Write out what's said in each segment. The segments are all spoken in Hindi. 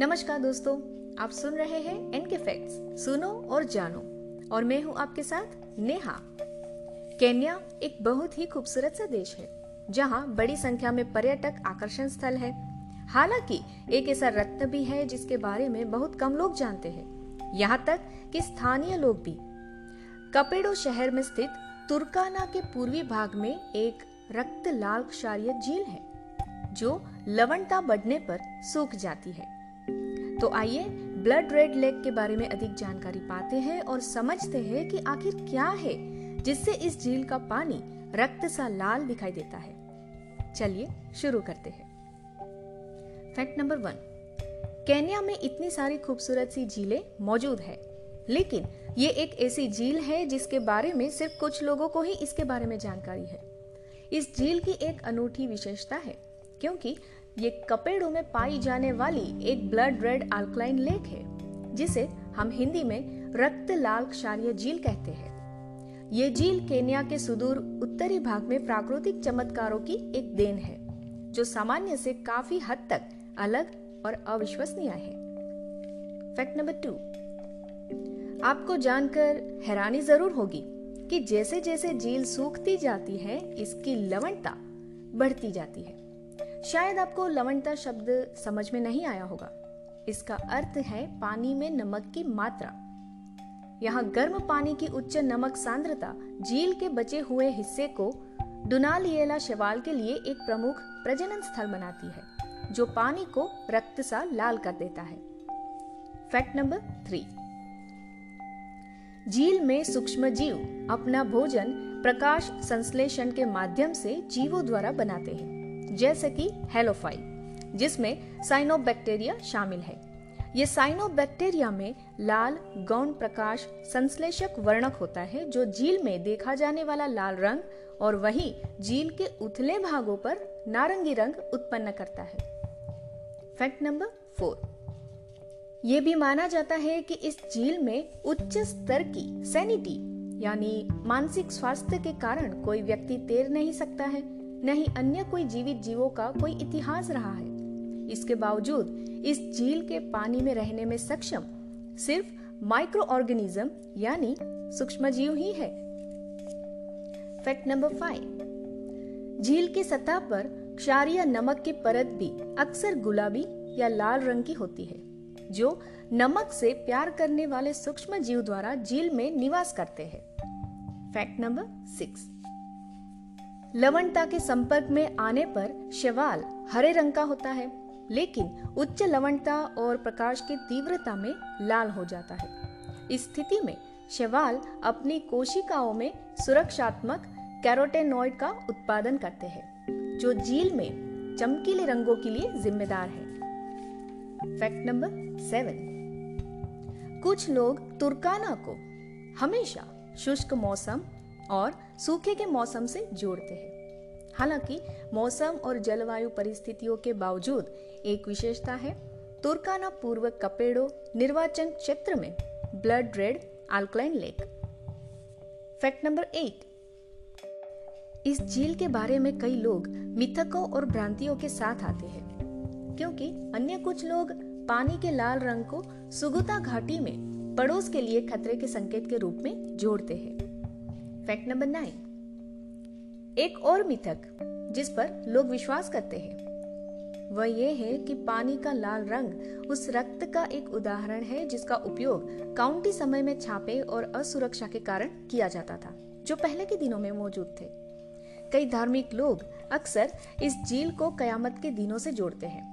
नमस्कार दोस्तों, आप सुन रहे हैं एनके फैक्ट्स सुनो और जानो। और मैं हूँ आपके साथ नेहा। केन्या एक बहुत ही खूबसूरत सा देश है, जहाँ बड़ी संख्या में पर्यटक आकर्षण स्थल है। हालाँकि, एक ऐसा रत्न भी है जिसके बारे में बहुत कम लोग जानते हैं। यहाँ तक कि स्थानीय लोग भी। कपेडो शहर में स्थित तुर्काना के पूर्वी भाग में एक रक्त लाल क्षारीय झील है, जो लवणता बढ़ने पर सूख जाती है। तो आइए ब्लड रेड लेक के बारे में अधिक जानकारी पाते हैं और समझते हैं कि आखिर क्या है, जिससे इस झील का पानी रक्त सा लाल दिखाई देता है। चलिए शुरू करते हैं। फैक्ट नंबर वन, केन्या में इतनी सारी खूबसूरत सी झीलें मौजूद है, लेकिन ये एक ऐसी झील है जिसके बारे में सिर्फ़ कुछ लोगों को ही इसके बारे में जानकारी है। इस झील की एक अनूठी विशेषता है, क्योंकि ये कपेड़ों में पाई जाने वाली एक ब्लड रेड अल्कलाइन लेक है, जिसे हम हिंदी में रक्त लाल क्षारीय झील कहते हैं। ये झील केन्या के सुदूर उत्तरी भाग में प्राकृतिक चमत्कारों की एक देन है, जो सामान्य से काफ़ी हद तक अलग और अविश्वसनीय है। फैक्ट नंबर टू आपको जानकर हैरानी ज़रूर होगी कि जैसे जैसे झील सूखती जाती है, इसकी लवणता बढ़ती जाती है। शायद आपको लवणता शब्द समझ में नहीं आया होगा। इसका अर्थ है पानी में नमक की मात्रा। यहाँ गर्म पानी की उच्च नमक सांद्रता झील के बचे हुए हिस्से को डुनालिएला शैवाल के लिए एक प्रमुख प्रजनन स्थल बनाती है, जो पानी को रक्त सा लाल कर देता है। Fact number three. झील में सूक्ष्म जीव अपना भोजन प्रकाश संश्लेषण के माध्यम से जीवों द्वारा बनाते हैं। जैसे कि हेलोफाइल, जिसमें साइनोबैक्टीरिया शामिल है। ये साइनोबैक्टीरिया में लाल, गौण प्रकाश संश्लेषक वर्णक होता है, जो झील में देखा जाने वाला लाल रंग और वही झील के उथले भागों पर नारंगी रंग उत्पन्न करता है। फैक्ट नंबर फोर ये भी माना जाता है कि इस झील में उच्च स्तर की सैनिटी यानी मानसिक स्वास्थ्य के कारण कोई व्यक्ति तैर नहीं सकता है। न ही अन्य कोई जीवित जीवों का कोई इतिहास रहा है। इसके बावजूद, इस झील के पानी में रहने में सक्षम सिर्फ़ माइक्रो ऑर्गेनिज्म यानी सूक्ष्म जीव ही। है फैक्ट नंबर झील की सतह पर क्षारीय नमक की परत भी अक्सर गुलाबी या लाल रंग की होती है, जो नमक से प्यार करने वाले सूक्ष्म जीव द्वारा झील में निवास करते हैं। फैक्ट नंबर सिक्स लवणता के संपर्क में आने पर शैवाल हरे रंग का होता है, लेकिन उच्च लवणता और प्रकाश की तीव्रता में लाल हो जाता है। इस स्थिति में शैवाल अपनी कोशिकाओं में सुरक्षात्मक कैरोटेनॉइड का उत्पादन करते हैं, जो झील में चमकीले रंगों के लिए जिम्मेदार है। Fact number seven. कुछ लोग तुर्काना को हमेशा शुष्क मौसम और सूखे के मौसम से जोड़ते हैं। हालाँकि, मौसम और जलवायु परिस्थितियों के बावजूद एक विशेषता है तुर्काना पूर्व कपेड़ो निर्वाचन क्षेत्र में blood red alkaline lake. Fact number eight इस झील के बारे में कई लोग मिथकों और भ्रांतियों के साथ आते हैं, क्योंकि अन्य कुछ लोग पानी के लाल रंग को सुगुता घाटी में पड़ोस के लिए खतरे के संकेत के रूप में जोड़ते हैं। फैक्ट नंबर नाइन एक और मिथक, जिस पर लोग विश्वास करते हैं, वह यह है कि पानी का लाल रंग उस रक्त का एक उदाहरण है जिसका उपयोग काउंटी समय में छापे और असुरक्षा के कारण किया जाता था, जो पहले के दिनों में मौजूद थे। कई धार्मिक लोग अक्सर इस झील को कयामत के दिनों से जोड़ते हैं।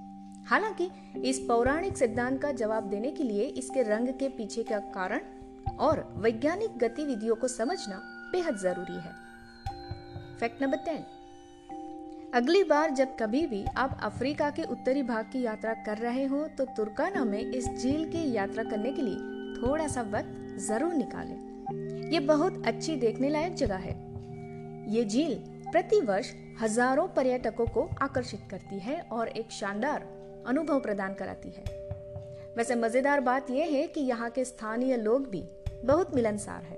हालाँकि, इस पौराणिक सिद्धांत का जवाब देने के लिए इसके रंग के पीछे का कारण और वैज्ञानिक गतिविधियों को समझना बेहद ज़रूरी है। फैक्ट नंबर टेन अगली बार जब कभी भी आप अफ्रीका के उत्तरी भाग की यात्रा कर रहे हो तो तुर्काना में इस झील की यात्रा करने के लिए थोड़ा सा वक्त ज़रूर निकालें। ये बहुत अच्छी देखने लायक जगह है। ये झील प्रति वर्ष हज़ारों पर्यटकों को आकर्षित करती है और एक शानदार अनुभव प्रदान कराती है। वैसे मज़ेदार बात यह है कि यहाँ के स्थानीय लोग भी बहुत मिलनसार है।